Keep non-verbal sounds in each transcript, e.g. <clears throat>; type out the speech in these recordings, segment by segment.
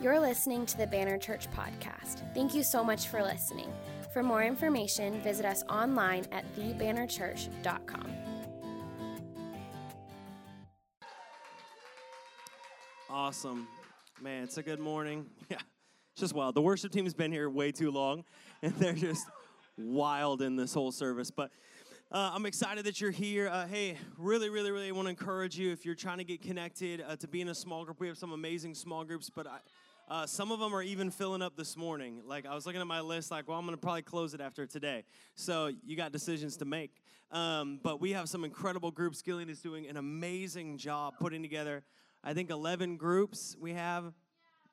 You're listening to the Banner Church podcast. Thank you so much for listening. For more information, visit us online at thebannerchurch.com. Awesome. Man, it's a good morning. <laughs> Yeah, it's just wild. The worship team has been here way too long, <laughs> and they're just wild in this whole service. But uh, I'm excited that you're here. Uh, hey, really, really, really want to encourage you if you're trying to get connected uh, to be in a small group. We have some amazing small groups, but I, uh, some of them are even filling up this morning. Like I was looking at my list, like, well, I'm to probably close it after today. So you got decisions to make. Um, but we have some incredible groups. Gillian is doing an amazing job putting together. I think 11 groups we have.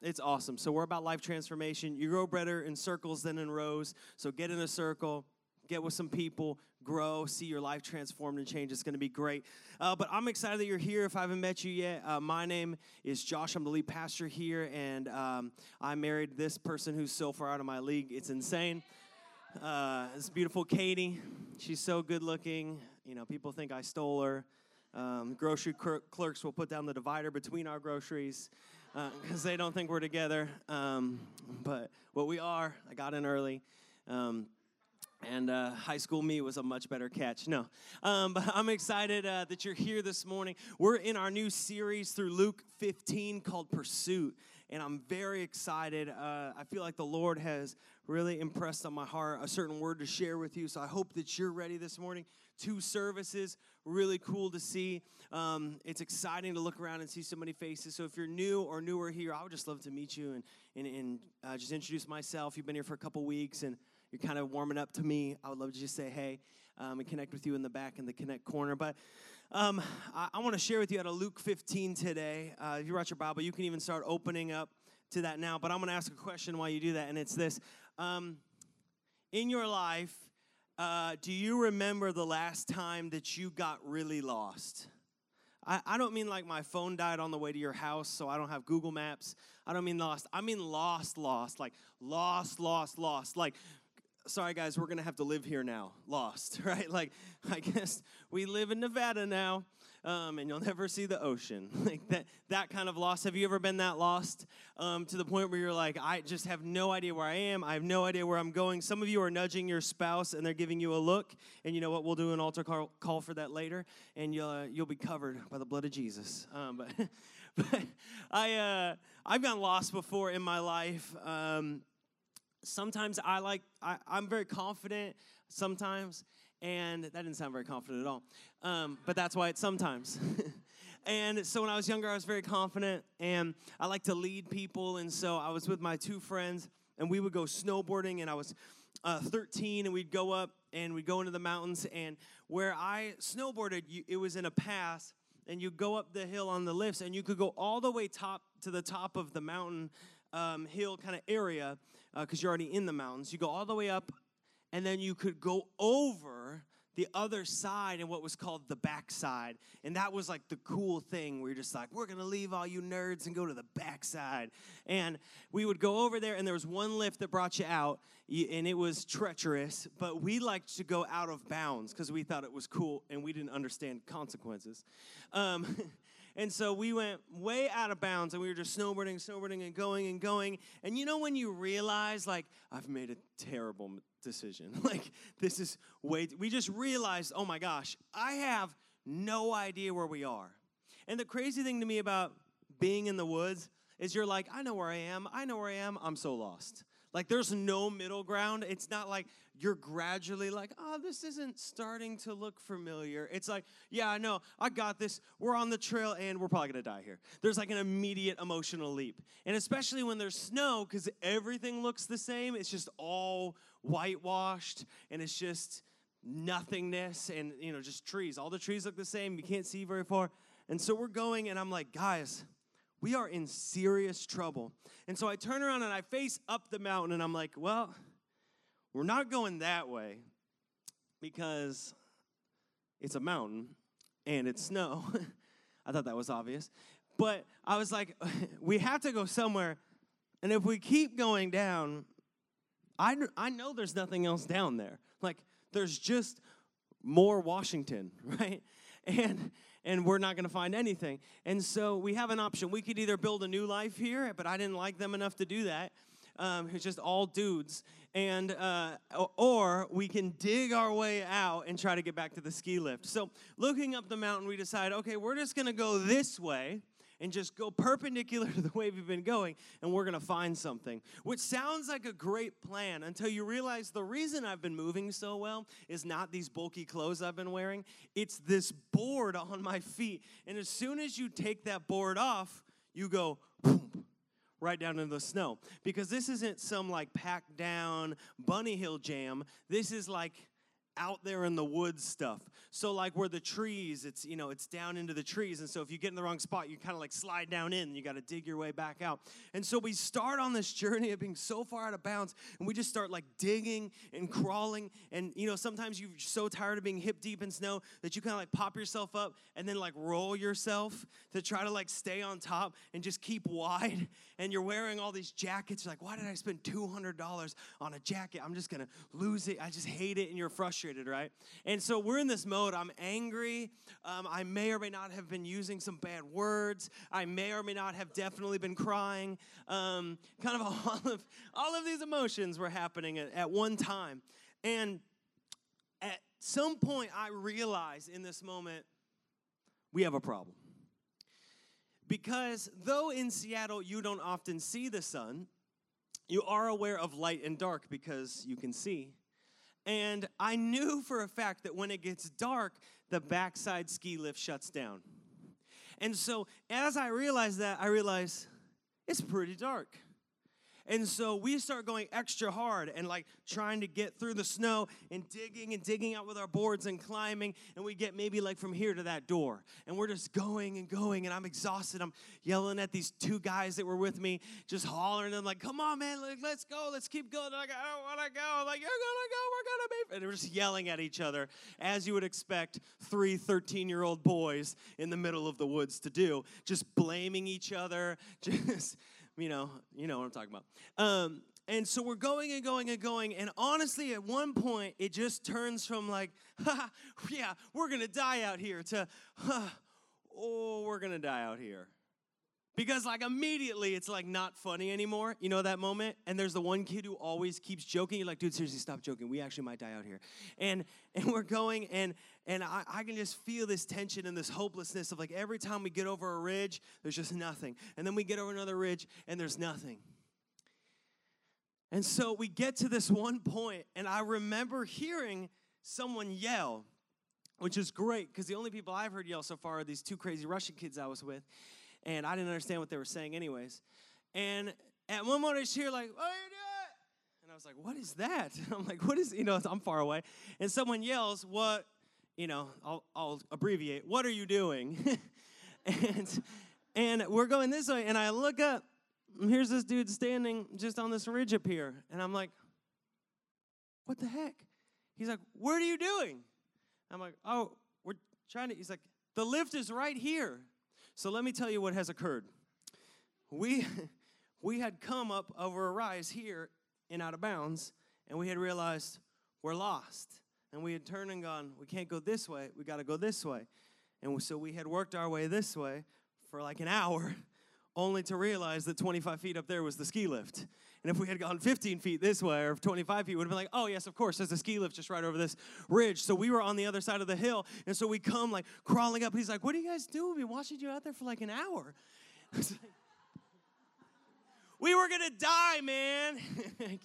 It's awesome. So we're about life transformation. You grow better in circles than in rows. So get in a circle, get with some people, grow, see your life transformed and change. It's going to be great. Uh, but I'm excited that you're here. If I haven't met you yet, uh, my name is Josh. I'm the lead pastor here, and um, I married this person who's so far out of my league. It's insane. Uh, this beautiful Katie. She's so good looking. You know, people think I stole her. Um, grocery clerks will put down the divider between our groceries because uh, they don't think we're together. Um, but what we are, I got in early. Um, and uh, high school me was a much better catch. No, um, but I'm excited uh, that you're here this morning. We're in our new series through Luke 15 called Pursuit, and I'm very excited. Uh, I feel like the Lord has really impressed on my heart a certain word to share with you. So I hope that you're ready this morning. Two services, really cool to see. Um, it's exciting to look around and see so many faces. So if you're new or newer here, I would just love to meet you and and, and uh, just introduce myself. You've been here for a couple weeks and you're kind of warming up to me, I would love to just say hey um, and connect with you in the back in the connect corner. But um, I, I want to share with you out of Luke 15 today. Uh, if you brought your Bible, you can even start opening up to that now. But I'm going to ask a question while you do that, and it's this: um, In your life, uh, do you remember the last time that you got really lost? I, I don't mean like my phone died on the way to your house, so I don't have Google Maps. I don't mean lost. I mean lost, lost, like lost, lost, lost. Like sorry guys, we're gonna have to live here now. Lost, <laughs> right? Like, I guess we live in Nevada now, um, and you'll never see the ocean. <laughs> like that, that kind of loss. Have you ever been that lost um, to the point where you're like, I just have no idea where I am. I have no idea where I'm going. Some of you are nudging your spouse, and they're giving you a look. And you know what? We'll do an altar call, call for that later, and you'll uh, you'll be covered by the blood of Jesus. Um, but. <laughs> but I, uh, I've gotten lost before in my life. Um, sometimes I like, I, am very confident sometimes, and that didn't sound very confident at all. Um, but that's why it's sometimes. <laughs> and so when I was younger, I was very confident, and I like to lead people. And so I was with my two friends, and we would go snowboarding, and I was uh, 13, and we'd go up and we'd go into the mountains. And where I snowboarded, you, it was in a pass, and you go up the hill on the lifts, and you could go all the way top to the top of the mountain um, hill kind of area because uh, you're already in the mountains. You go all the way up, and then you could go over the other side and what was called the backside. And that was like the cool thing where you're just like, we're gonna leave all you nerds and go to the backside. And we would go over there, and there was one lift that brought you out, and it was treacherous, but we liked to go out of bounds because we thought it was cool and we didn't understand consequences. Um, <laughs> And so we went way out of bounds and we were just snowboarding, snowboarding, and going and going. And you know when you realize, like, I've made a terrible decision. <laughs> like, this is way, we just realized, oh my gosh, I have no idea where we are. And the crazy thing to me about being in the woods is you're like, I know where I am, I know where I am, I'm so lost. Like there's no middle ground. It's not like you're gradually like, oh, this isn't starting to look familiar. It's like, yeah, I know, I got this. We're on the trail and we're probably gonna die here. There's like an immediate emotional leap. And especially when there's snow, because everything looks the same, it's just all whitewashed and it's just nothingness and you know just trees all the trees look the same you can't see very far and so we're going and i'm like guys we are in serious trouble. And so I turn around and I face up the mountain and I'm like, well, we're not going that way because it's a mountain and it's snow. <laughs> I thought that was obvious. But I was like, <laughs> we have to go somewhere. And if we keep going down, I, I know there's nothing else down there. Like, there's just more Washington, <laughs> right? And and we're not going to find anything. And so we have an option. We could either build a new life here, but I didn't like them enough to do that. Um, it's just all dudes. And uh, or we can dig our way out and try to get back to the ski lift. So looking up the mountain, we decide, okay, we're just going to go this way and just go perpendicular <laughs> to the way we've been going, and we're gonna find something. Which sounds like a great plan until you realize the reason I've been moving so well is not these bulky clothes I've been wearing, it's this board on my feet. And as soon as you take that board off, you go, boom, right down into the snow. Because this isn't some like packed down bunny hill jam. This is like out there in the woods stuff. So like where the trees, it's you know, it's down into the trees. And so if you get in the wrong spot, you kind of like slide down in you got to dig your way back out. And so we start on this journey of being so far out of bounds and we just start like digging and crawling. And you know, sometimes you're so tired of being hip deep in snow that you kind of like pop yourself up and then like roll yourself to try to like stay on top and just keep <laughs> wide. And you're wearing all these jackets. You're like, why did I spend $200 on a jacket? I'm just gonna lose it. I just hate it. And you're frustrated, right? And so we're in this mode. I'm angry. Um, I may or may not have been using some bad words. I may or may not have definitely been crying. Um, kind of <laughs> all of all of these emotions were happening at, at one time. And at some point, I realized in this moment, we have a problem. Because though in Seattle you don't often see the sun, you are aware of light and dark because you can see. And I knew for a fact that when it gets dark, the backside ski lift shuts down. And so as I realized that, I realized it's pretty dark. And so we start going extra hard and like trying to get through the snow and digging and digging out with our boards and climbing. And we get maybe like from here to that door. And we're just going and going. And I'm exhausted. I'm yelling at these two guys that were with me, just hollering them like, come on, man, like, let's go. Let's keep going. Like, I don't want to go. I'm like, you're going to go. We're going to be. And we're just yelling at each other as you would expect three 13 year old boys in the middle of the woods to do, just blaming each other. <laughs> Just you know, you know what I'm talking about. Um, and so we're going and going and going. And honestly, at one point, it just turns from like, <laughs> yeah, we're going to die out here to, oh, we're going to die out here. Because like immediately it's like not funny anymore. You know that moment? And there's the one kid who always keeps joking. You're like, dude, seriously, stop joking. We actually might die out here. And and we're going and and I, I can just feel this tension and this hopelessness of like every time we get over a ridge, there's just nothing. And then we get over another ridge and there's nothing. And so we get to this one point, and I remember hearing someone yell, which is great because the only people I've heard yell so far are these two crazy Russian kids I was with and I didn't understand what they were saying anyways. And at one moment I just hear like, oh, "What are you doing?" And I was like, "What is that?" <laughs> I'm like, "What is?" You know, I'm far away, and someone yells, "What?" You know, I'll, I'll abbreviate. What are you doing? <laughs> and and we're going this way, and I look up. Here's this dude standing just on this ridge up here, and I'm like, "What the heck?" He's like, "What are you doing?" I'm like, "Oh, we're trying to." He's like, "The lift is right here." So let me tell you what has occurred. We, <laughs> we had come up over a rise here in out of bounds, and we had realized we're lost. And we had turned and gone, we can't go this way, we got to go this way. And so we had worked our way this way for like an hour, <laughs> only to realize that 25 feet up there was the ski lift. And if we had gone 15 feet this way or 25 feet, would have been like, oh, yes, of course, there's a ski lift just right over this ridge. So we were on the other side of the hill. And so we come like crawling up. He's like, what are you guys doing? We've been watching you out there for like an hour. <laughs> we were going to die, man. <laughs>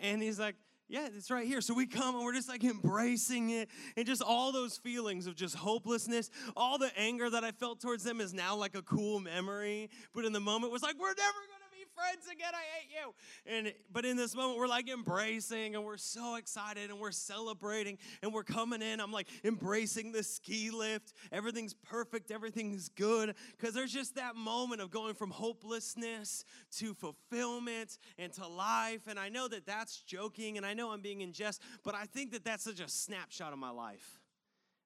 and he's like, yeah, it's right here. So we come and we're just like embracing it and just all those feelings of just hopelessness. All the anger that I felt towards them is now like a cool memory. But in the moment, was like, we're never going friends again. I hate you. And but in this moment, we're like embracing and we're so excited and we're celebrating and we're coming in. I'm like embracing the ski lift. Everything's perfect, everything's good. Because there's just that moment of going from hopelessness to fulfillment and to life. And I know that that's joking and I know I'm being in jest, but I think that that's such a snapshot of my life.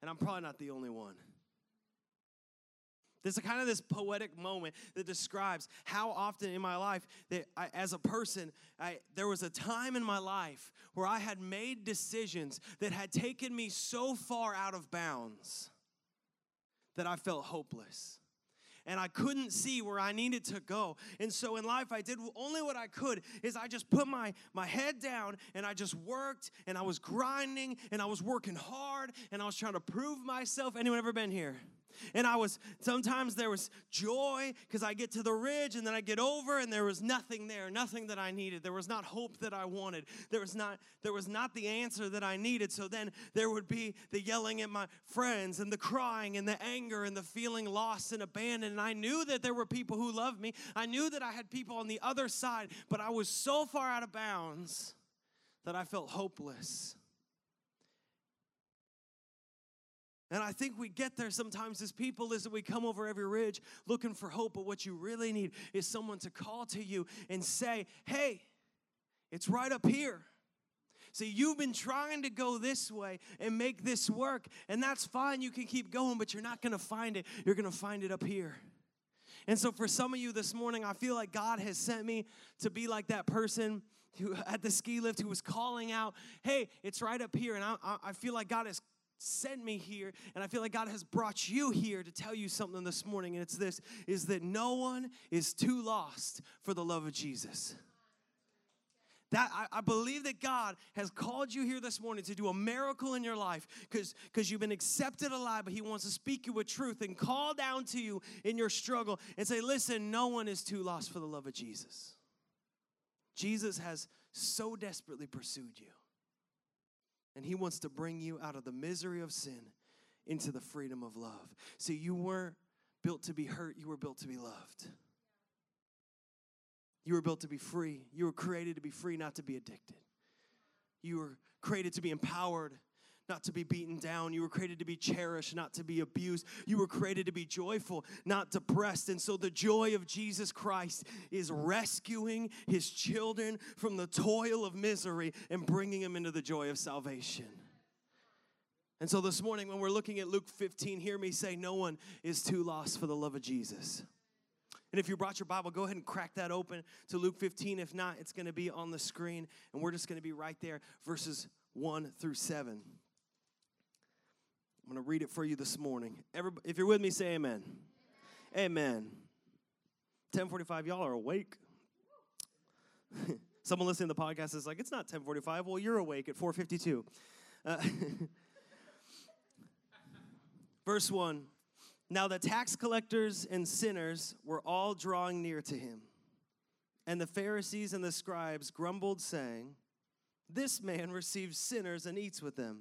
And I'm probably not the only one. There's a kind of this poetic moment that describes how often in my life that I, as a person, I, there was a time in my life where I had made decisions that had taken me so far out of bounds that I felt hopeless and I couldn't see where I needed to go. And so in life, I did only what I could is I just put my, my head down and I just worked and I was grinding and I was working hard and I was trying to prove myself. Anyone ever been here? And I was, sometimes there was joy because I get to the ridge and then I get over and there was nothing there, nothing that I needed. There was not hope that I wanted. There was not, there was not the answer that I needed. So then there would be the yelling at my friends and the crying and the anger and the feeling lost and abandoned. And I knew that there were people who loved me. I knew that I had people on the other side, but I was so far out of bounds that I felt hopeless. And I think we get there sometimes as people is that we come over every ridge looking for hope, but what you really need is someone to call to you and say, hey, it's right up here. See, you've been trying to go this way and make this work, and that's fine. You can keep going, but you're not going to find it. You're going to find it up here. And so, for some of you this morning, I feel like God has sent me to be like that person who at the ski lift who was calling out, "Hey, it's right up here." And I, I feel like God has sent me here and i feel like god has brought you here to tell you something this morning and it's this is that no one is too lost for the love of jesus that I, I, believe that God has called you here this morning to do a miracle in your life because because you've been accepted alive, but He wants to speak you with truth and call down to you in your struggle and say, listen, no one is too lost for the love of Jesus. Jesus has so desperately pursued you. And He wants to bring you out of the misery of sin into the freedom of love. See, you weren't built to be hurt, you were built to be loved. You were built to be free. You were created to be free, not to be addicted. You were created to be empowered, not to be beaten down. You were created to be cherished, not to be abused. You were created to be joyful, not depressed. And so the joy of Jesus Christ is rescuing his children from the toil of misery and bringing them into the joy of salvation. And so this morning, when we're looking at Luke 15, hear me say, No one is too lost for the love of Jesus. And if you brought your Bible, go ahead and crack that open to Luke 15. If not, it's going to be on the screen, and we're just going to be right there, verses 1 through 7. I'm going to read it for you this morning. Everybody, if you're with me, say amen. Amen. 1045, y'all are awake. <laughs> Someone listening to the podcast is like, it's not 1045. Well, you're awake at 452. Uh, <laughs> verse 1 Now the tax collectors and sinners were all drawing near to him. And the Pharisees and the scribes grumbled, saying, This man receives sinners and eats with them.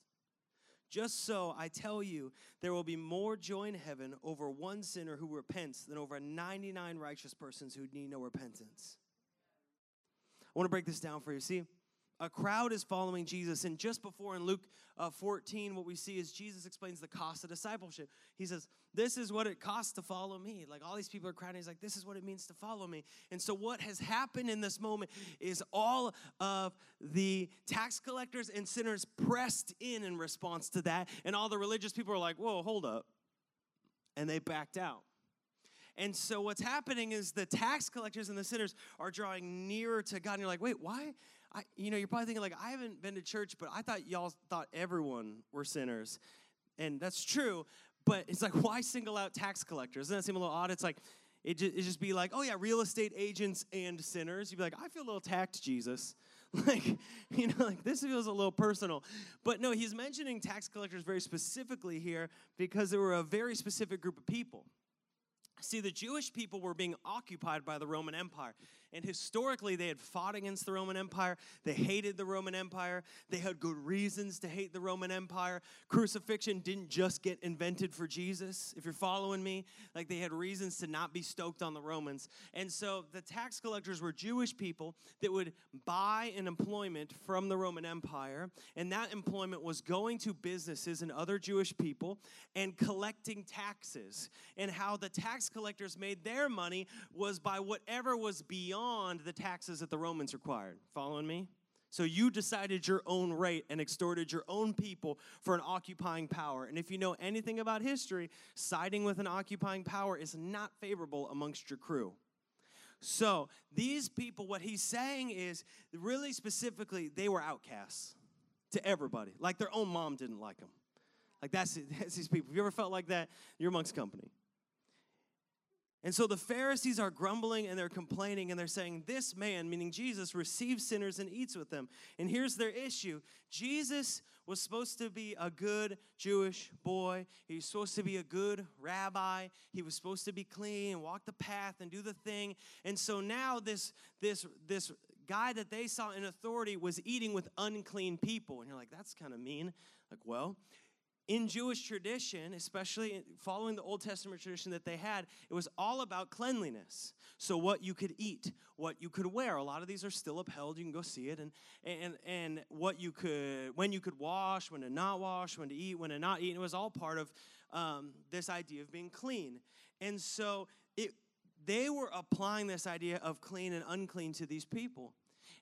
Just so, I tell you, there will be more joy in heaven over one sinner who repents than over 99 righteous persons who need no repentance. I want to break this down for you. See, a crowd is following Jesus. And just before in Luke uh, 14, what we see is Jesus explains the cost of discipleship. He says, This is what it costs to follow me. Like all these people are crowding. He's like, This is what it means to follow me. And so, what has happened in this moment is all of the tax collectors and sinners pressed in in response to that. And all the religious people are like, Whoa, hold up. And they backed out. And so what's happening is the tax collectors and the sinners are drawing nearer to God. And you're like, wait, why? I, you know, you're probably thinking like, I haven't been to church, but I thought y'all thought everyone were sinners, and that's true. But it's like, <laughs> why single out tax collectors? Doesn't that seem a little odd? It's like, it just, it just be like, oh yeah, real estate agents and sinners. You'd be like, I feel a little taxed, Jesus. <laughs> like, you know, like this feels a little personal. But no, he's mentioning tax collectors very specifically here because they were a very specific group of people. See, the Jewish people were being occupied by the Roman Empire. And historically, they had fought against the Roman Empire. They hated the Roman Empire. They had good reasons to hate the Roman Empire. Crucifixion didn't just get invented for Jesus, if you're following me. Like they had reasons to not be stoked on the Romans. And so the tax collectors were Jewish people that would buy an employment from the Roman Empire. And that employment was going to businesses and other Jewish people and collecting taxes. And how the tax collectors made their money was by whatever was beyond the taxes that the Romans required. Following me? So you decided your own rate and extorted your own people for an occupying power. And if you know anything about history, siding with an occupying power is not favorable amongst your crew. So these people, what he's saying is really specifically, they were outcasts to everybody. Like their own mom didn't like them. Like that's, <laughs> that's these people. Have you ever felt like that? You're amongst company. And so the Pharisees are grumbling and they're complaining and they're saying, This man, meaning Jesus, receives sinners and eats with them. And here's their issue Jesus was supposed to be a good Jewish boy. He was supposed to be a good rabbi. He was supposed to be clean and walk the path and do the thing. And so now this, this, this guy that they saw in authority was eating with unclean people. And you're like, that's kind of mean. Like, well, in Jewish tradition, especially following the Old Testament tradition that they had, it was all about cleanliness. So what you could eat, what you could wear. A lot of these are still upheld. You can go see it, and and and what you could, when you could wash, when to not wash, when to eat, when to not eat. And it was all part of um, this idea of being clean. And so it, they were applying this idea of clean and unclean to these people.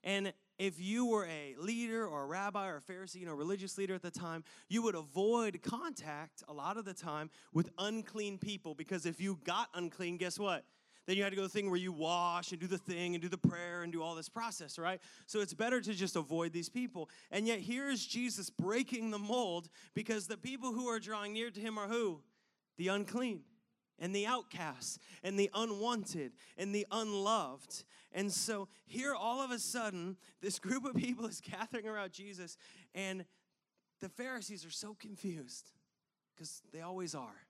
And if you were a leader or a rabbi or a Pharisee, you know, religious leader at the time, you would avoid contact a lot of the time with unclean people because if you got unclean, guess what? Then you had to go to the thing where you wash and do the thing and do the prayer and do all this process, right? So it's better to just avoid these people. And yet here is Jesus breaking the mold because the people who are drawing near to him are who? The unclean and the outcasts and the unwanted and the unloved. And so here, all of a sudden, this group of people is <laughs> gathering around Jesus, and the Pharisees are so confused because they always are,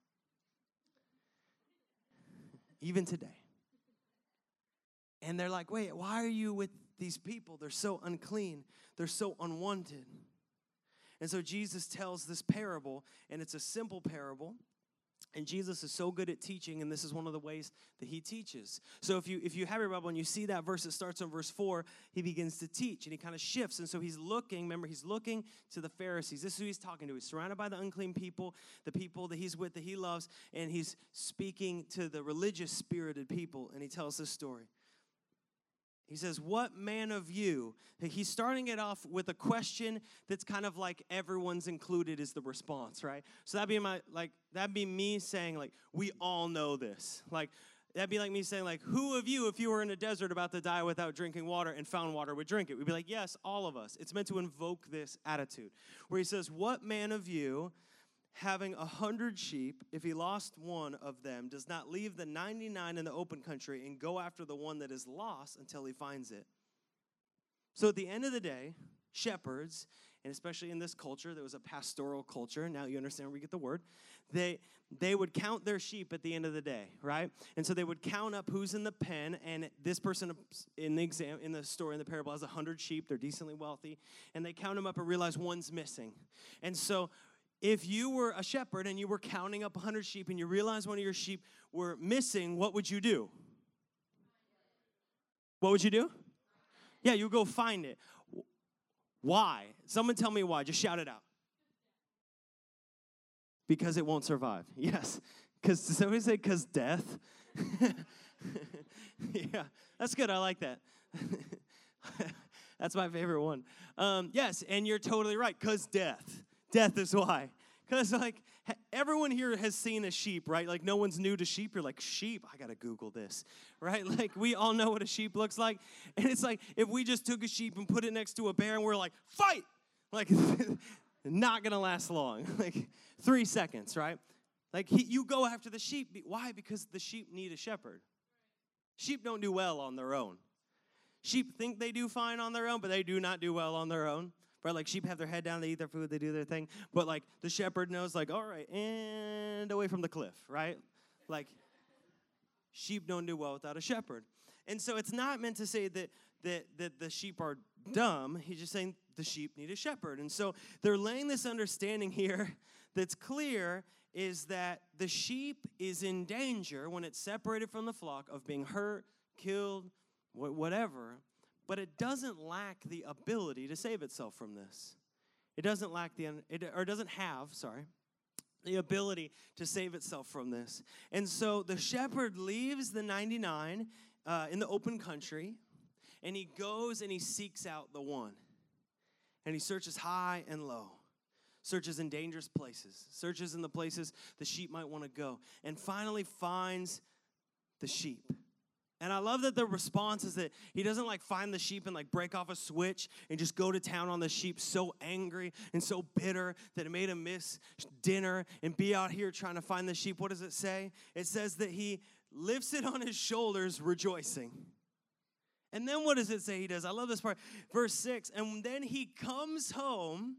<laughs> even today. And they're like, wait, why are you with these people? They're so unclean, they're so unwanted. And so Jesus tells this parable, and it's a simple parable. And Jesus is so good at teaching, and this is one of the ways that he teaches. So if you if you have your Bible and you see that verse, it starts on verse four. He begins to teach, and he kind of shifts. And so he's looking. Remember, he's looking to the Pharisees. This is who he's talking to. He's surrounded by the unclean people, the people that he's with, that he loves, and he's speaking to the religious spirited people. And he tells this story. He says, What man of you? He's starting it off with a question that's kind of like everyone's included is the response, right? So that'd be my like that'd be me saying, like, we all know this. Like, that'd be like me saying, like, who of you, if you were in a desert about to die without drinking water and found water, would drink it? We'd be like, yes, all of us. It's meant to invoke this attitude. Where he says, What man of you having a hundred sheep, if he lost one of them, does not leave the 99 in the open country and go after the one that is lost until he finds it. So at the end of the day, shepherds, and especially in this culture, there was a pastoral culture, now you understand where we get the word, they, they would count their sheep at the end of the day, right? And so they would count up who's in the pen, and this person in the exam in the story in the parable has a hundred sheep. They're decently wealthy, and they count them up and realize one's missing. And so if you were a shepherd and you were counting up 100 sheep and you realized one of your sheep were missing, what would you do? What would you do? Yeah, you go find it. Why? Someone tell me why. Just shout it out. Because it won't survive. <laughs> Yes. Because somebody say, because death. <laughs> yeah, that's good. I like that. <laughs> that's my favorite one. Um, yes, and you're totally right. Because death. Death is why. Because, like, everyone here has seen a sheep, right? Like, no one's new to sheep. You're like, sheep? I gotta Google this, <laughs> right? Like, we all know what a sheep looks like. And it's like, if we just took a sheep and put it next to a bear and we're like, fight! Like, <laughs> not gonna last long. <laughs> Like, three seconds, right? Like, he, you go after the sheep. Why? Because the sheep need a shepherd. Sheep don't do well on their own. Sheep think they do fine on their own, but they do not do well on their own right? Like sheep have their head down, they eat their food, they do their thing. But like the shepherd knows, like, all right, and away from the cliff, right? Like sheep don't do well without a shepherd. And so it's not meant to say that, that, that the sheep are dumb. He's just saying the sheep need a shepherd. And so they're laying this understanding here <laughs> that's clear is that the sheep is in danger when it's separated from the flock of being hurt, killed, whatever, but it doesn't lack the ability to save itself from this. It doesn't lack the, it, or doesn't have, sorry, the ability to save itself from this. And so the shepherd leaves the 99 uh, in the open country and he goes and he seeks out the one. And he searches high and low, searches in dangerous places, searches in the places the sheep might want to go, and finally finds the sheep. And I love that the response is that he doesn't like find the sheep and like break off a switch and just go to town on the sheep so angry and so bitter that it made him miss dinner and be out here trying to find the sheep. What does it say? It says that he lifts it on his shoulders, rejoicing. And then what does it say he does? I love this part. Verse 6 And then he comes home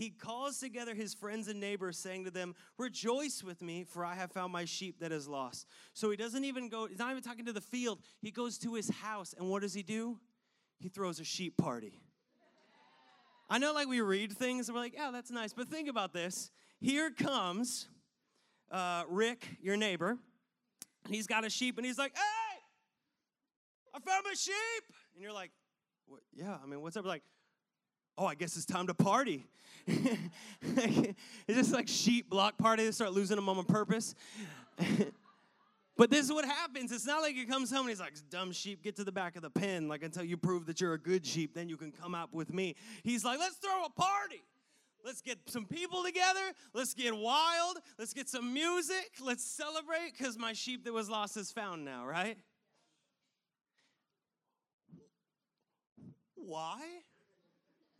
he calls together his friends and neighbors, saying to them, Rejoice with me, for I have found my sheep that is lost. So he doesn't even go, he's not even talking to the field. He goes to his house, and what does he do? He throws a sheep party. I know, like, we read things and we're like, Yeah, that's nice. But think about this. Here comes uh, Rick, your neighbor. He's got a sheep, and he's like, Hey, I found my sheep. And you're like, what? Yeah, I mean, what's up? Like, oh, I guess it's time to party. <laughs> it's just like sheep block party. They start losing them on purpose. <laughs> but this is what happens. It's not like he comes home and he's like, dumb sheep, get to the back of the pen. Like, until you prove that you're a good sheep, then you can come out with me. He's like, let's throw a party. Let's get some people together. Let's get wild. Let's get some music. Let's celebrate because my sheep that was lost is found now, right? Why?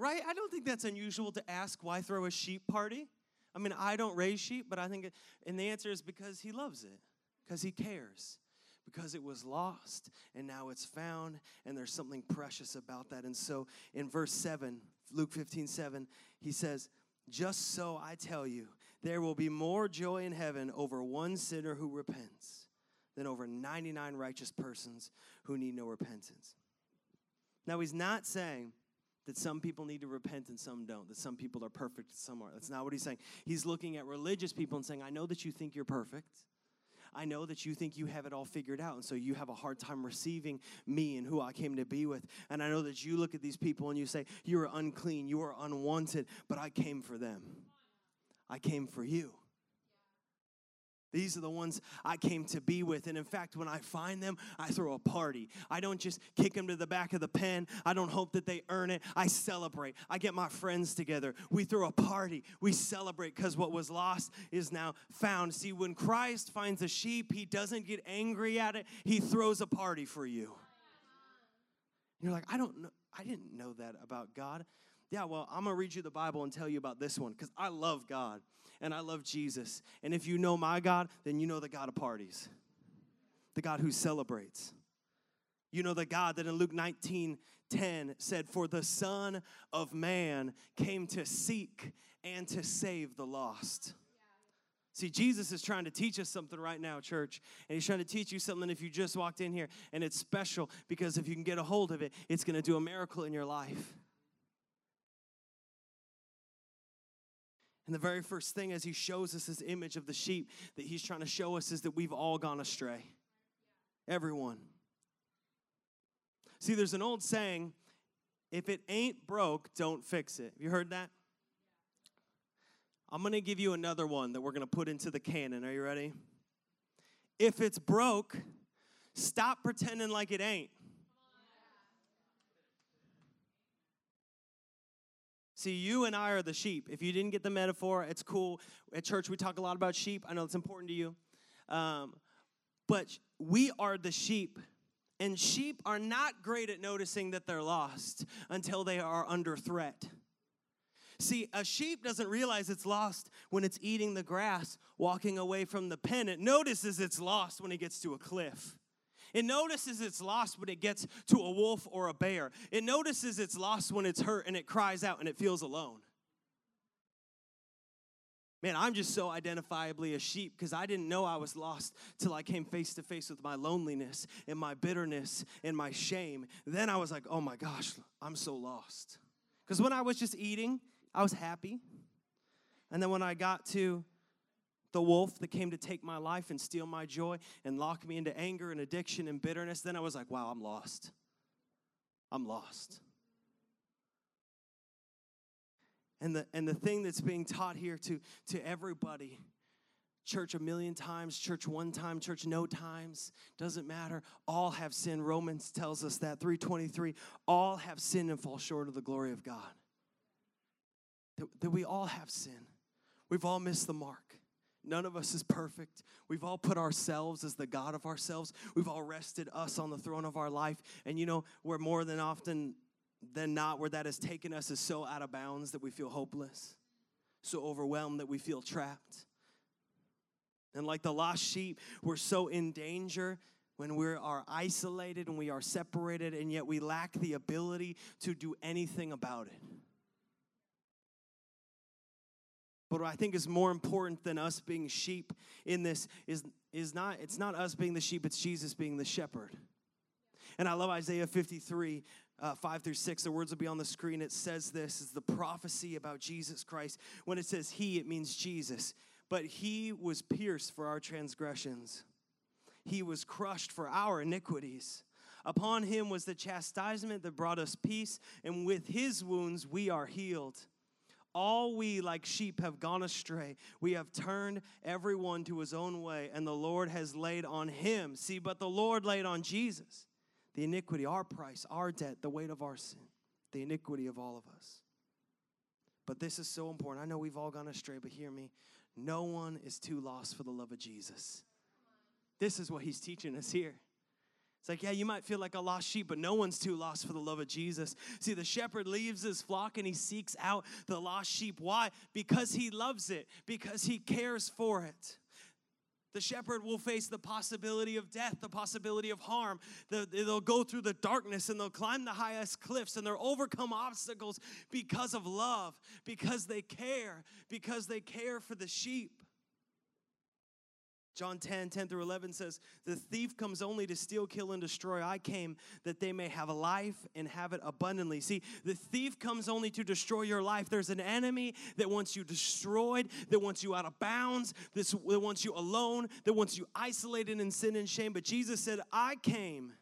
Right? I don't think that's unusual to ask why throw a sheep party. I mean, I don't raise sheep, but I think, and the answer is because he loves it, because he cares, because it was lost and now it's found, and there's something precious about that. And so in verse 7, Luke 15 7, he says, Just so I tell you, there will be more joy in heaven over one sinner who repents than over 99 righteous persons who need no repentance. Now, he's not saying that some people need to repent and some don't, that some people are perfect and some aren't. That's not what he's saying. He's looking at religious people and saying, I know that you think you're perfect. I know that you think you have it all figured out, and so you have a hard time receiving me and who I came to be with. And I know that you look at these people and you say, You are unclean, you are unwanted, but I came for them. I came for you. These are the ones I came to be with. And in fact, when I find them, I throw a party. I don't just kick them to the back of the pen. I don't hope that they earn it. I celebrate. I get my friends together. We throw a party. We celebrate because what was lost is now found. See, when Christ finds a sheep, he doesn't get angry at it, he throws a party for you. You're like, I don't know. I didn't know that about God. Yeah, well, I'm going to read you the Bible and tell you about this one because I love God and I love Jesus. And if you know my God, then you know the God of parties, the God who celebrates. You know the God that in Luke 19 10 said, For the Son of Man came to seek and to save the lost. See, Jesus is trying to teach us something right now, church. And he's trying to teach you something if you just walked in here. And it's special because if you can get a hold of it, it's going to do a miracle in your life. And the very first thing as he shows us this image of the sheep that he's trying to show us is that we've all gone astray. Everyone. See, there's an old saying if it ain't broke, don't fix it. Have you heard that? I'm going to give you another one that we're going to put into the canon. Are you ready? If it's broke, stop pretending like it ain't. See, you and I are the sheep. If you didn't get the metaphor, it's cool. At church, we talk a lot about sheep. I know it's important to you. Um, but we are the sheep. And sheep are not great at noticing that they're lost until they are under threat. See, a sheep doesn't realize it's lost when it's eating the grass, walking away from the pen. It notices it's lost when it gets to a cliff. It notices it's lost when it gets to a wolf or a bear. It notices it's lost when it's hurt and it cries out and it feels alone. Man, I'm just so identifiably a sheep because I didn't know I was lost till I came face to face with my loneliness and my bitterness and my shame. Then I was like, oh my gosh, I'm so lost. Because when I was just eating, I was happy. And then when I got to the wolf that came to take my life and steal my joy and lock me into anger and addiction and bitterness, then I was like, wow, I'm lost. I'm lost. And the, and the thing that's being taught here to, to everybody church a million times, church one time, church no times, doesn't matter. All have sinned. Romans tells us that 323 all have sinned and fall short of the glory of God. That, that we all have sin. We've all missed the mark. None of us is perfect. We've all put ourselves as the God of ourselves. We've all rested us on the throne of our life. And you know, we're more than often than not where that has taken us is so out of bounds that we feel hopeless, so overwhelmed that we feel trapped. And like the lost sheep, we're so in danger when we are isolated and we are separated, and yet we lack the ability to do anything about it. But what I think is more important than us being sheep in this is, is not, it's not us being the sheep, it's Jesus being the shepherd. And I love Isaiah 53, uh, 5 through 6. The words will be on the screen. It says this is the prophecy about Jesus Christ. When it says he, it means Jesus. But he was pierced for our transgressions, he was crushed for our iniquities. Upon him was the chastisement that brought us peace, and with his wounds we are healed. All we, like sheep, have gone astray. We have turned everyone to his own way, and the Lord has laid on him. See, but the Lord laid on Jesus the iniquity, our price, our debt, the weight of our sin, the iniquity of all of us. But this is so important. I know we've all gone astray, but hear me. No one is too lost for the love of Jesus. This is what he's teaching us here. It's like, yeah, you might feel like a lost sheep, but no one's too lost for the love of Jesus. See, the shepherd leaves his flock and he seeks out the lost sheep. Why? Because he loves it, because he cares for it. The shepherd will face the possibility of death, the possibility of harm. They'll go through the darkness and they'll climb the highest cliffs and they'll overcome obstacles because of love, because they care, because they care for the sheep. John 10, 10 through 11 says, The thief comes only to steal, kill, and destroy. I came that they may have a life and have it abundantly. See, the thief comes only to destroy your life. There's an enemy that wants you destroyed, that wants you out of bounds, that wants you alone, that wants you isolated in sin and shame. But Jesus said, I came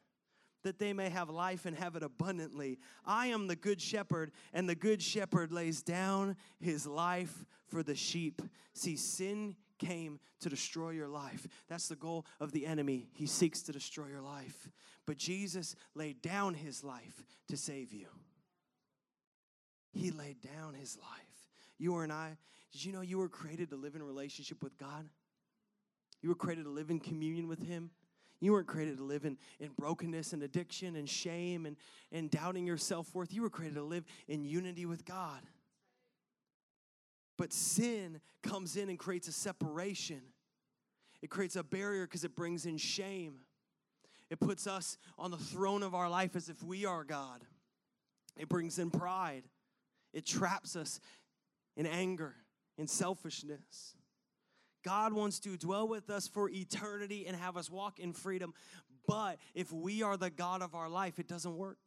that they may have life and have it abundantly. I am the good shepherd, and the good shepherd lays down his life for the sheep. See, sin came to destroy your life. That's the goal of the enemy. He seeks to destroy your life. But Jesus laid down his life to save you. He laid down his life. You and I, did you know you were created to live in relationship with God? You were created to live in communion with him. You weren't created to live in, in brokenness and addiction and shame and, and doubting your self worth. You were created to live in unity with God. But sin comes in and creates a separation. It creates a barrier because it brings in shame. It puts us on the throne of our life as if we are God. It brings in pride. It traps us in anger, in selfishness. God wants to dwell with us for eternity and have us walk in freedom. But if we are the God of our life, it doesn't work.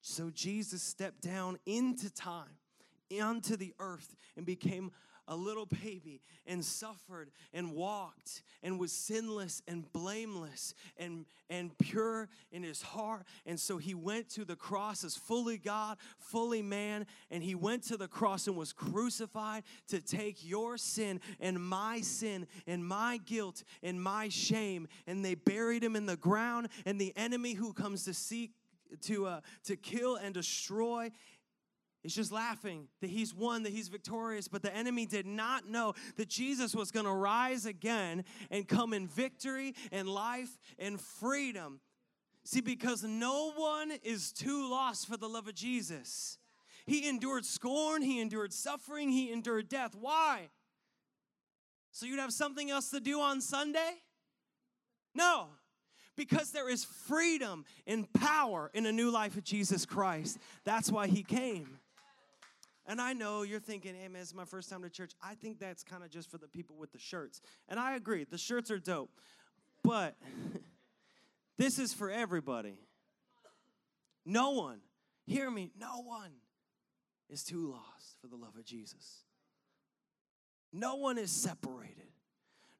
So Jesus stepped down into time onto the earth and became a little baby and suffered and walked and was sinless and blameless and, and pure in his heart. And so he went to the cross as fully God, fully man, and he went to the cross and was crucified to take your sin and my sin and my guilt and my shame. And they buried him in the ground, and the enemy who comes to seek to uh, to kill and destroy He's just laughing that he's won, that he's victorious. But the enemy did not know that Jesus was going to rise again and come in victory and life and freedom. See, because no one is too lost for the love of Jesus. He endured scorn, he endured suffering, he endured death. Why? So you'd have something else to do on Sunday? No, because there is freedom and power in a new life of Jesus Christ. That's why he came. And I know you're thinking, hey man, it's my first time to church. I think that's kind of just for the people with the shirts. And I agree, the shirts are dope. But <laughs> this is for everybody. No one, hear me, no one is too lost for the love of Jesus. No one is separated.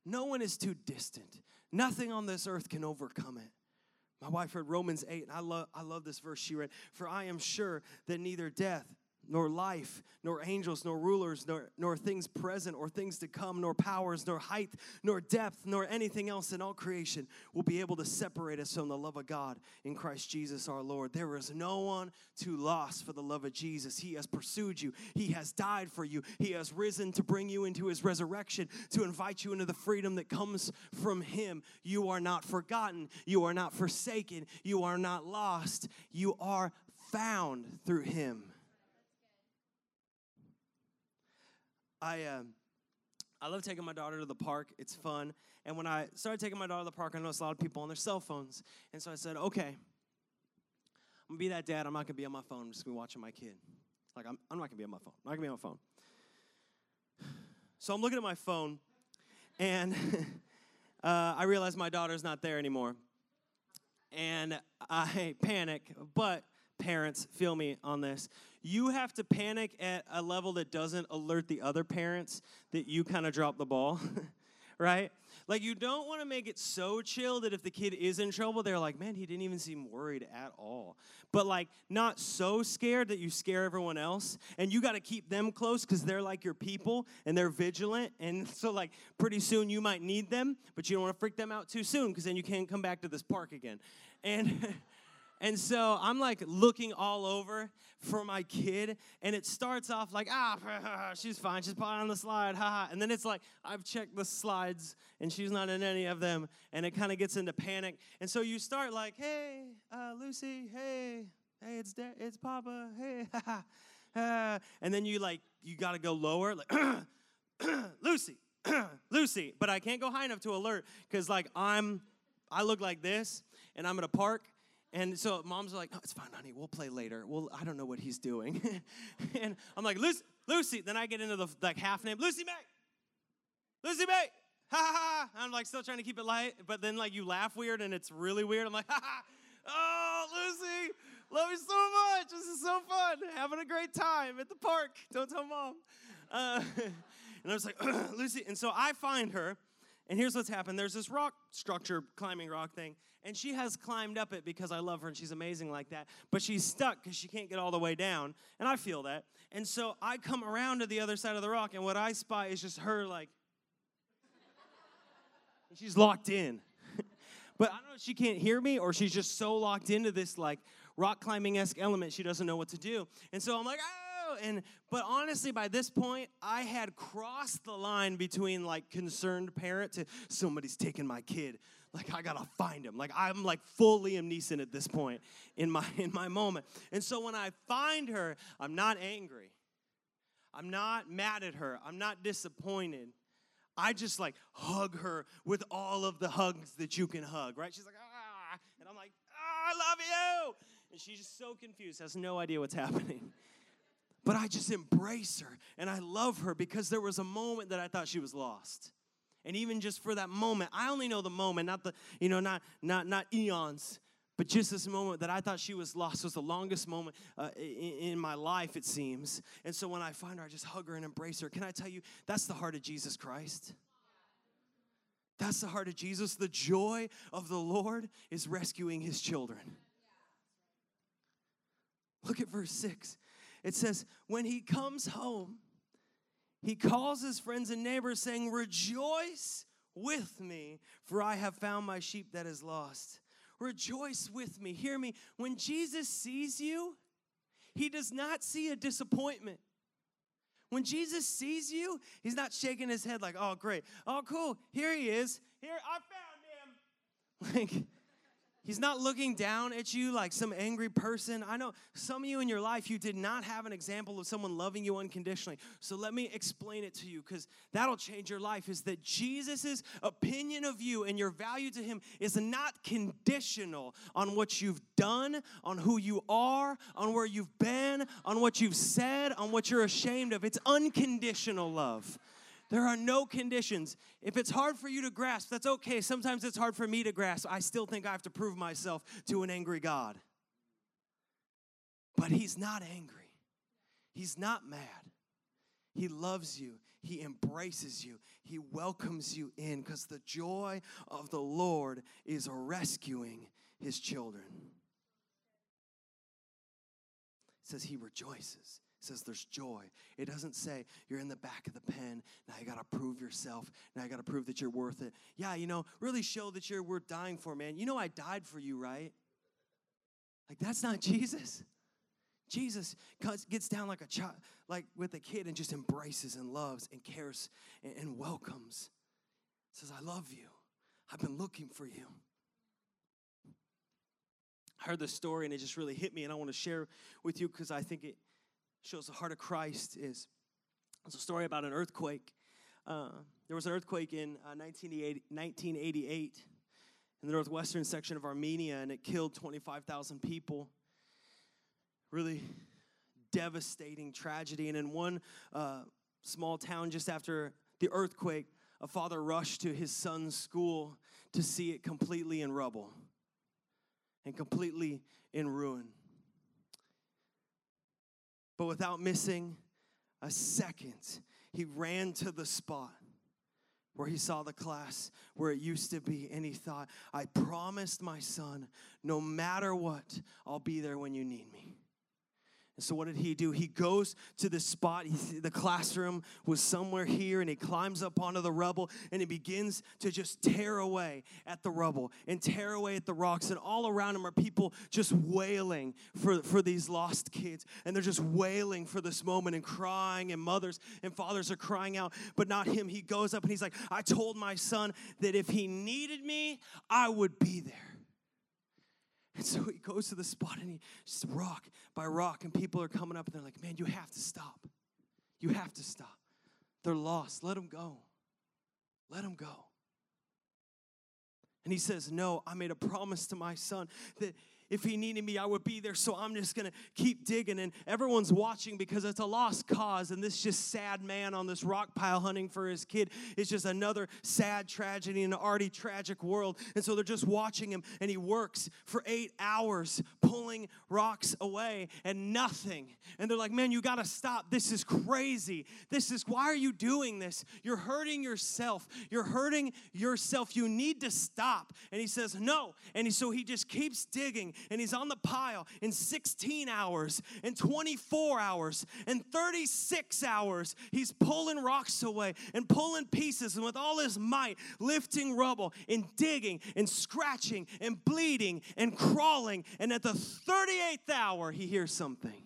No one is too distant. Nothing on this earth can overcome it. My wife read Romans 8, and I love, I love this verse she read. For I am sure that neither death, nor life, nor angels, nor rulers, nor, nor things present or things to come, nor powers, nor height, nor depth, nor anything else in all creation will be able to separate us from the love of God in Christ Jesus our Lord. There is no one too lost for the love of Jesus. He has pursued you, He has died for you, He has risen to bring you into His resurrection, to invite you into the freedom that comes from Him. You are not forgotten, you are not forsaken, you are not lost, you are found through Him. I um, I love taking my daughter to the park. It's fun. And when I started taking my daughter to the park, I noticed a lot of people on their cell phones. And so I said, okay, I'm gonna be that dad. I'm not gonna be on my phone. I'm just gonna be watching my kid. Like I'm, I'm not gonna be on my phone. I'm not gonna be on my phone. So I'm looking at my phone, and <laughs> uh, I realize my daughter's not there anymore. And I panic, but parents, feel me on this. You have to panic at a level that doesn't alert the other parents that you kind of dropped the ball, <laughs> right? Like, you don't want to make it so chill that if the kid is in trouble, they're like, man, he didn't even seem worried at all. But, like, not so scared that you scare everyone else. And you got to keep them close because they're like your people and they're vigilant. And <laughs> so, like, pretty soon you might need them, but you don't want to freak them out too soon because then you can't come back to this park again. And. <laughs> And so I'm like looking all over for my kid, and it starts off like, ah, <laughs> she's fine, she's probably on the slide, haha. And then it's like, I've checked the slides, and she's not in any of them, and it kind of gets into panic. And so you start like, hey, uh, Lucy, hey, hey, it's da- it's Papa, hey, <laughs> haha. Uh, and then you like, you gotta go lower, like, <clears throat> Lucy, <clears throat> Lucy. But I can't go high enough to alert, because like I'm, I look like this, and I'm at a park, and so mom's like, "Oh, it's fine, honey. We'll play later. Well, I don't know what he's doing." <laughs> and I'm like, "Lucy, Lucy." Then I get into the like half name, Lucy May. Lucy May. Ha ha. I'm like still trying to keep it light, but then like you laugh weird and it's really weird. I'm like, <laughs> ha ha. Oh, Lucy, love you so much. This is so fun. Having a great time at the park. Don't tell mom. Uh, <laughs> and I was like, <clears throat> Lucy. And so I find her, and here's what's happened. There's this rock structure, climbing rock thing, and she has climbed up it because I love her and she's amazing like that. But she's stuck because she can't get all the way down. And I feel that. And so I come around to the other side of the rock, and what I spy is just her like, <laughs> she's locked in. <laughs> but I don't know if she can't hear me or she's just so locked into this like rock climbing esque element she doesn't know what to do. And so I'm like, ah, and but honestly, by this point, I had crossed the line between like concerned parent to somebody's taking my kid like I gotta find him. Like I'm like full Liam Neeson at this point in my <laughs> in my moment. And so when I find her, I'm not angry. I'm not mad at her. I'm not disappointed. I just like hug her with all of the hugs that you can hug, right? She's like, ah, and I'm like, ah, I love you. And she's just so confused, has no idea what's <laughs> happening. But I just embrace her and I love her because there was a moment that I thought she was lost. And even just for that moment i only know the moment not the you know not not not eons but just this moment that i thought she was lost was the longest moment uh, in, in my life it seems. And so when i find her i just hug her and embrace her. Can i tell you that's the heart of jesus christ. That's the heart of jesus. The joy of the lord is rescuing his children. Look at verse 6 it says when he comes home he calls his friends and neighbors, saying, Rejoice with me, for I have found my sheep that is lost. Rejoice with me. Hear me. When Jesus sees you, he does not see a disappointment. When Jesus sees you, he's not shaking his head like, oh, great. Oh, cool. Here he is. Here, I found him. <laughs> Like, He's not looking down at you like some angry person. I know some of you in your life, you did not have an example of someone loving you unconditionally. So let me explain it to you because that'll change your life. Is that Jesus' opinion of you and your value to Him is not conditional on what you've done, on who you are, on where you've been, on what you've said, on what you're ashamed of. It's unconditional love. There are no conditions. If it's hard for you to grasp, that's okay. Sometimes it's hard for me to grasp. I still think I have to prove myself to an angry God. But He's not angry, He's not mad. He loves you, He embraces you, He welcomes you in because the joy of the Lord is rescuing His children. It says He rejoices says there's joy. It doesn't say you're in the back of the pen. Now you got to prove yourself. Now you got to prove that you're worth it. Yeah, you know, really show that you're worth dying for, man. You know, I died for you, right? Like, that's not Jesus. Jesus gets down like a child, like with a kid, and just embraces and loves and cares and, and welcomes. Says, I love you. I've been looking for you. I heard the story and it just really hit me, and I want to share with you because I think it shows the heart of Christ is it's a story about an earthquake. Uh, there was an earthquake in uh, 1988 in the northwestern section of Armenia, and it killed 25,000 people. Really devastating tragedy. And in one uh, small town just after the earthquake, a father rushed to his son's school to see it completely in rubble and completely in ruin but without missing a second, he ran to the spot where he saw the class where it used to be, and he thought, I promised my son, no matter what, I'll be there when you need me. And so, what did he do? He goes to the spot. He, the classroom was somewhere here, and he climbs up onto the rubble and he begins to just tear away at the rubble and tear away at the rocks. And all around him are people just wailing for, for these lost kids. And they're just wailing for this moment and crying, and mothers and fathers are crying out, but not him. He goes up and he's like, I told my son that if he needed me, I would be there. And so he goes to the spot and he rock by rock, and people are coming up and they're like, Man, you have to stop. You have to stop. They're lost. Let them go. Let them go. And he says, No, I made a promise to my son that if he needed me, I would be there. So I'm just gonna keep digging. And everyone's watching because it's a lost cause. And this just sad man on this rock pile hunting for his kid is just another sad tragedy in an already tragic world. And so they're just watching him. And he works for eight hours pulling rocks away and nothing. And they're like, man, you gotta stop. This is crazy. This is, why are you doing this? You're hurting yourself. You're hurting yourself. You need to stop. And he says, no. And so he just keeps digging and he's on the pile in 16 hours and 24 hours and 36 hours. He's pulling rocks away and pulling pieces and with all his might, lifting rubble and digging and scratching and bleeding and crawling. And at the 38th hour, he hears something.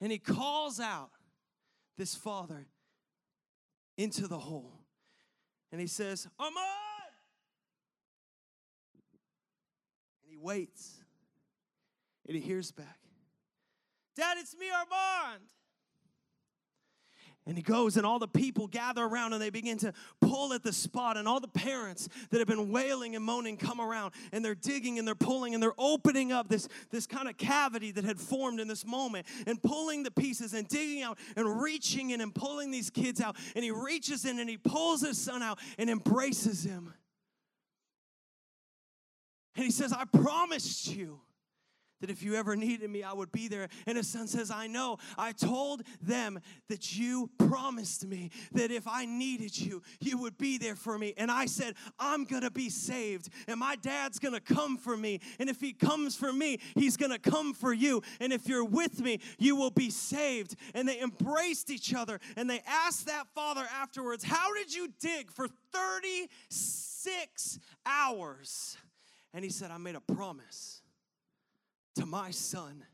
And he calls out this father into the hole. And he says, Amon! Waits and he hears back Dad, it's me, Armand. And he goes, and all the people gather around and they begin to pull at the spot. And all the parents that have been wailing and moaning come around and they're digging and they're pulling and they're opening up this, this kind of cavity that had formed in this moment and pulling the pieces and digging out and reaching in and pulling these kids out. And he reaches in and he pulls his son out and embraces him. And he says, I promised you that if you ever needed me, I would be there. And his son says, I know. I told them that you promised me that if I needed you, you would be there for me. And I said, I'm going to be saved. And my dad's going to come for me. And if he comes for me, he's going to come for you. And if you're with me, you will be saved. And they embraced each other. And they asked that father afterwards, How did you dig for 36 hours? And he said, I made a promise to my son,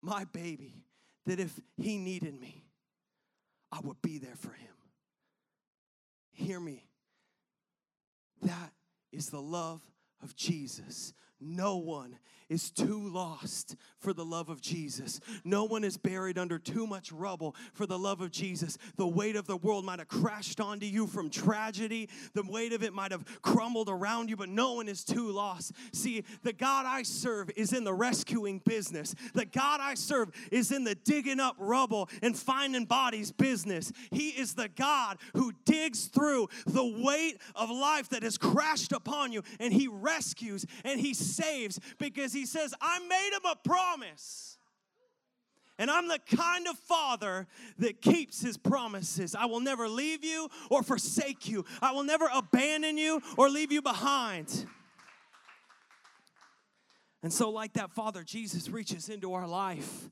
my baby, that if he needed me, I would be there for him. Hear me. That is the love of Jesus. No one is too lost for the love of Jesus. No one is buried under too much rubble for the love of Jesus. The weight of the world might have crashed onto you from tragedy, the weight of it might have crumbled around you, but no one is too lost. See, the God I serve is in the rescuing business. The God I serve is in the digging up rubble and finding bodies business. He is the God who digs through the weight of life that has crashed upon you and he rescues and he saves because he says, I made him a promise. And I'm the kind of father that keeps his promises. I will never leave you or forsake you. I will never abandon you or leave you behind. And so, like that father, Jesus reaches into our life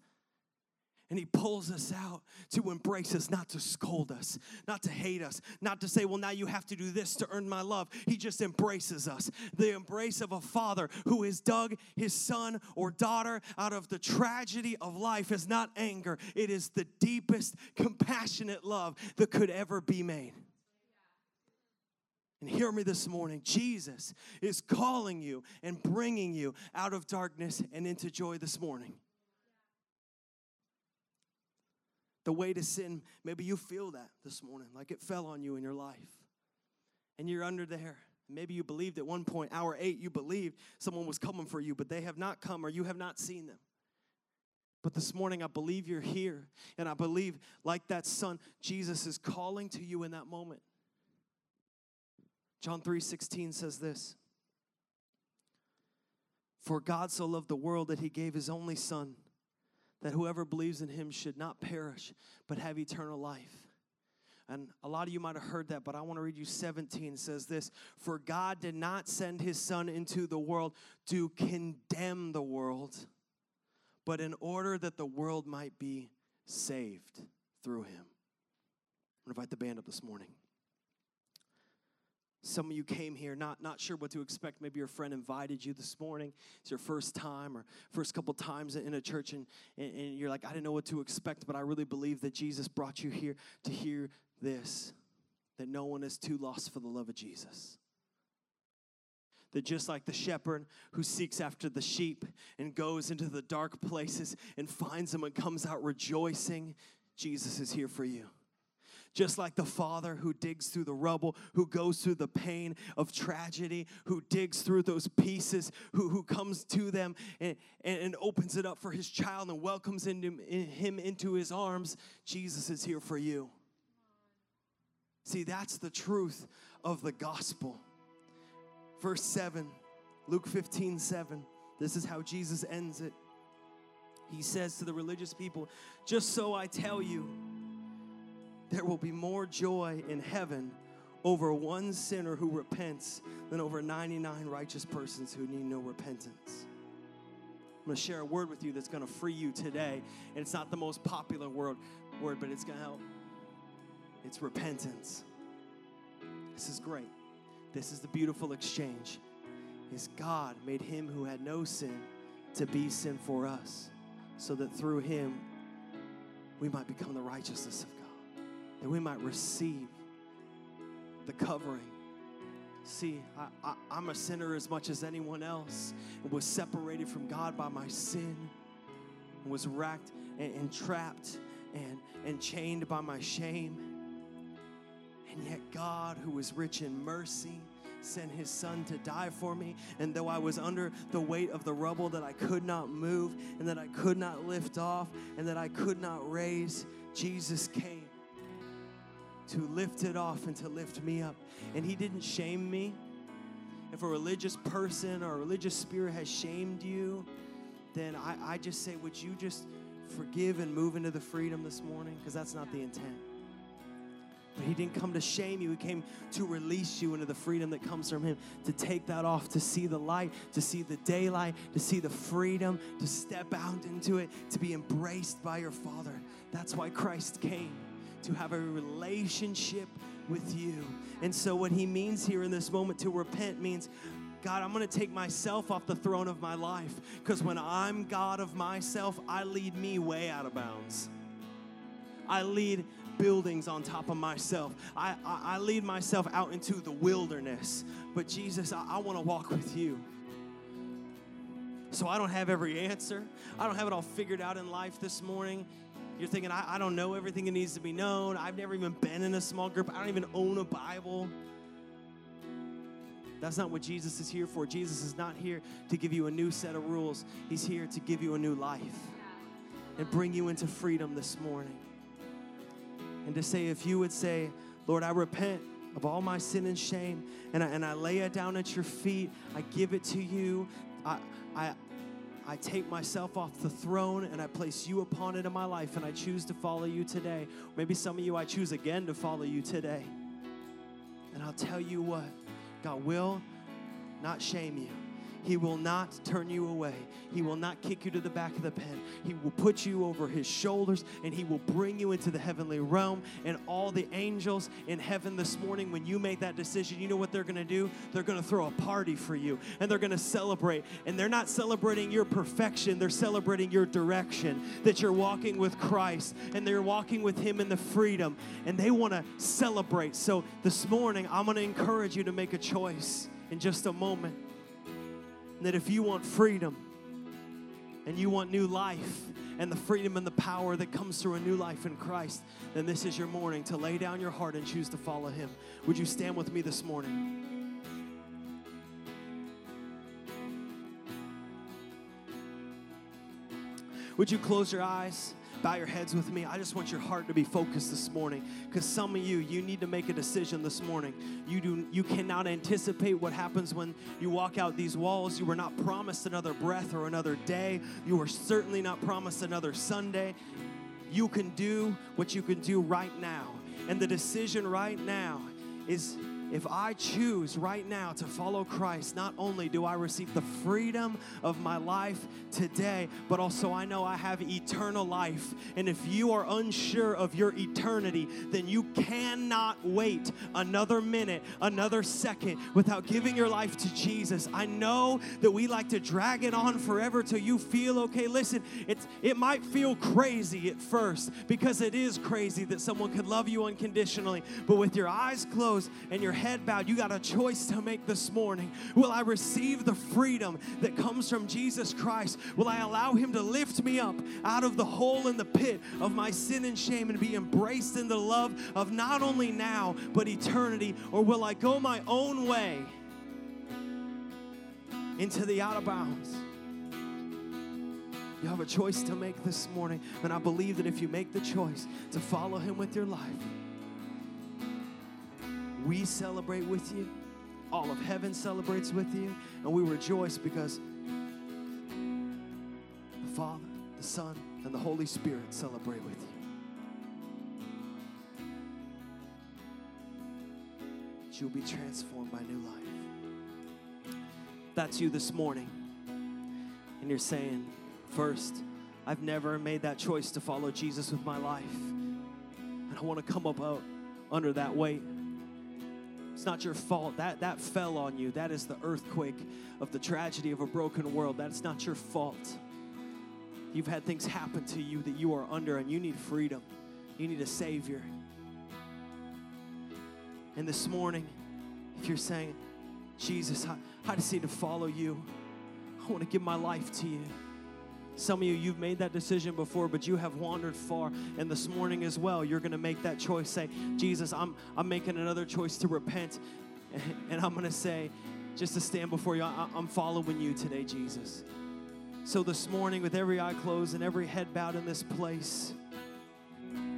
and he pulls us out to embrace us, not to scold us, not to hate us, not to say, well, now you have to do this to earn my love. He just embraces us. The embrace of a father who has dug his son or daughter out of the tragedy of life is not anger, it is the deepest, compassionate love that could ever be made. And hear me this morning Jesus is calling you and bringing you out of darkness and into joy this morning. The way to sin, maybe you feel that this morning, like it fell on you in your life. And you're under there. Maybe you believed at one point, hour eight, you believed someone was coming for you, but they have not come or you have not seen them. But this morning, I believe you're here. And I believe, like that son, Jesus is calling to you in that moment. John 3 16 says this For God so loved the world that he gave his only son that whoever believes in him should not perish, but have eternal life. And a lot of you might have heard that, but I want to read you 17 says this For God did not send his son into the world to condemn the world, but in order that the world might be saved through him. I'm going to invite the band up this morning. Some of you came here not, not sure what to expect. Maybe your friend invited you this morning. It's your first time or first couple times in a church, and, and, and you're like, I didn't know what to expect, but I really believe that Jesus brought you here to hear this that no one is too lost for the love of Jesus. That just like the shepherd who seeks after the sheep and goes into the dark places and finds them and comes out rejoicing, Jesus is here for you. Just like the father who digs through the rubble, who goes through the pain of tragedy, who digs through those pieces, who, who comes to them and, and, and opens it up for his child and welcomes into, in him into his arms, Jesus is here for you. See, that's the truth of the gospel. Verse 7, Luke 15, 7. This is how Jesus ends it. He says to the religious people, Just so I tell you, there will be more joy in heaven over one sinner who repents than over 99 righteous persons who need no repentance. I'm going to share a word with you that's going to free you today. And it's not the most popular word, word but it's going to help. It's repentance. This is great. This is the beautiful exchange. Is God made him who had no sin to be sin for us, so that through him we might become the righteousness of God that we might receive the covering. See, I, am a sinner as much as anyone else and was separated from God by my sin and was racked and, and trapped and, and chained by my shame. And yet, God, who is rich in mercy, sent his son to die for me. And though I was under the weight of the rubble that I could not move and that I could not lift off and that I could not raise, Jesus came to lift it off and to lift me up. And He didn't shame me. If a religious person or a religious spirit has shamed you, then I, I just say, would you just forgive and move into the freedom this morning? Because that's not the intent. But he didn't come to shame you. He came to release you into the freedom that comes from him, to take that off, to see the light, to see the daylight, to see the freedom, to step out into it, to be embraced by your Father. That's why Christ came to have a relationship with you. And so, what he means here in this moment to repent means God, I'm going to take myself off the throne of my life because when I'm God of myself, I lead me way out of bounds. I lead buildings on top of myself. I, I, I lead myself out into the wilderness. But Jesus, I, I want to walk with you. So I don't have every answer. I don't have it all figured out in life this morning. You're thinking, I, I don't know everything that needs to be known. I've never even been in a small group. I don't even own a Bible. That's not what Jesus is here for. Jesus is not here to give you a new set of rules, He's here to give you a new life and bring you into freedom this morning. And to say, if you would say, Lord, I repent of all my sin and shame, and I, and I lay it down at your feet, I give it to you. I, I, I take myself off the throne and I place you upon it in my life, and I choose to follow you today. Maybe some of you, I choose again to follow you today. And I'll tell you what, God will not shame you. He will not turn you away. He will not kick you to the back of the pen. He will put you over his shoulders and he will bring you into the heavenly realm. And all the angels in heaven this morning, when you make that decision, you know what they're going to do? They're going to throw a party for you and they're going to celebrate. And they're not celebrating your perfection, they're celebrating your direction that you're walking with Christ and they're walking with him in the freedom. And they want to celebrate. So this morning, I'm going to encourage you to make a choice in just a moment that if you want freedom and you want new life and the freedom and the power that comes through a new life in Christ, then this is your morning to lay down your heart and choose to follow Him. Would you stand with me this morning? Would you close your eyes? Bow your heads with me. I just want your heart to be focused this morning because some of you, you need to make a decision this morning. You, do, you cannot anticipate what happens when you walk out these walls. You were not promised another breath or another day. You were certainly not promised another Sunday. You can do what you can do right now. And the decision right now is if I choose right now to follow Christ, not only do I receive the freedom of my life today, but also I know I have eternal life. And if you are unsure of your eternity, then you cannot wait another minute, another second without giving your life to Jesus. I know that we like to drag it on forever till you feel okay. Listen, it's it might feel crazy at first because it is crazy that someone could love you unconditionally, but with your eyes closed and your head bowed, you got a choice to make this morning. Will I receive the freedom that comes from Jesus Christ? Will I allow Him to lift me up out of the hole in the pit of my sin and shame and be embraced in the love of not only now, but eternity? Or will I go my own way into the out of bounds? You have a choice to make this morning. And I believe that if you make the choice to follow Him with your life, we celebrate with you. All of heaven celebrates with you. And we rejoice because the Father, the Son, and the Holy Spirit celebrate with you. That you'll be transformed by new life. That's you this morning. And you're saying, first, I've never made that choice to follow Jesus with my life. And I want to come up out under that weight. It's not your fault. That, that fell on you. That is the earthquake of the tragedy of a broken world. That's not your fault. You've had things happen to you that you are under, and you need freedom. You need a Savior. And this morning, if you're saying, Jesus, I, I just need to follow you, I want to give my life to you. Some of you, you've made that decision before, but you have wandered far. And this morning as well, you're going to make that choice. Say, Jesus, I'm, I'm making another choice to repent. <laughs> And I'm going to say, just to stand before you, I, I'm following you today, Jesus. So this morning, with every eye closed and every head bowed in this place,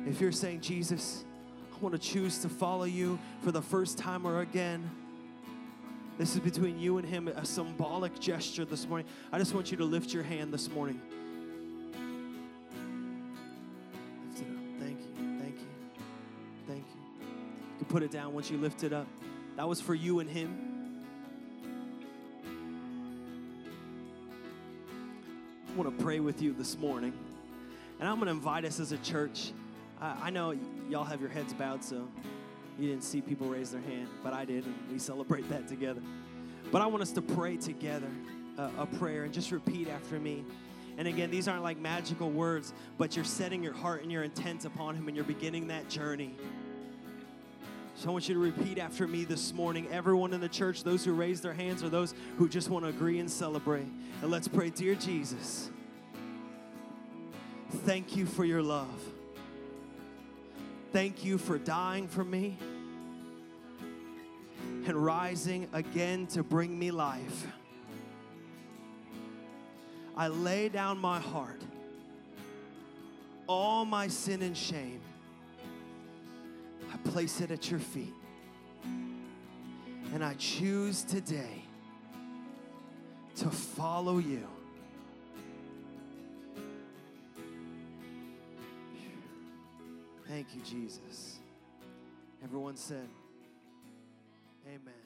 if you're saying, Jesus, I want to choose to follow you for the first time or again, this is between you and him, a symbolic gesture this morning. I just want you to lift your hand this morning. Lift it up. Thank you. Thank you. Thank you. You can put it down once you lift it up. That was for you and him. I want to pray with you this morning. And I'm going to invite us as a church. I, I know y'all have your heads bowed, so you didn't see people raise their hand, but I did, and we celebrate that together. But I want us to pray together uh, a prayer and just repeat after me. And again, these aren't like magical words, but you're setting your heart and your intent upon Him and you're beginning that journey. So I want you to repeat after me this morning. Everyone in the church, those who raise their hands or those who just want to agree and celebrate. And let's pray, Dear Jesus, thank you for your love. Thank you for dying for me and rising again to bring me life. I lay down my heart, all my sin and shame. I place it at your feet. And I choose today to follow you. Thank you, Jesus. Everyone said, Amen.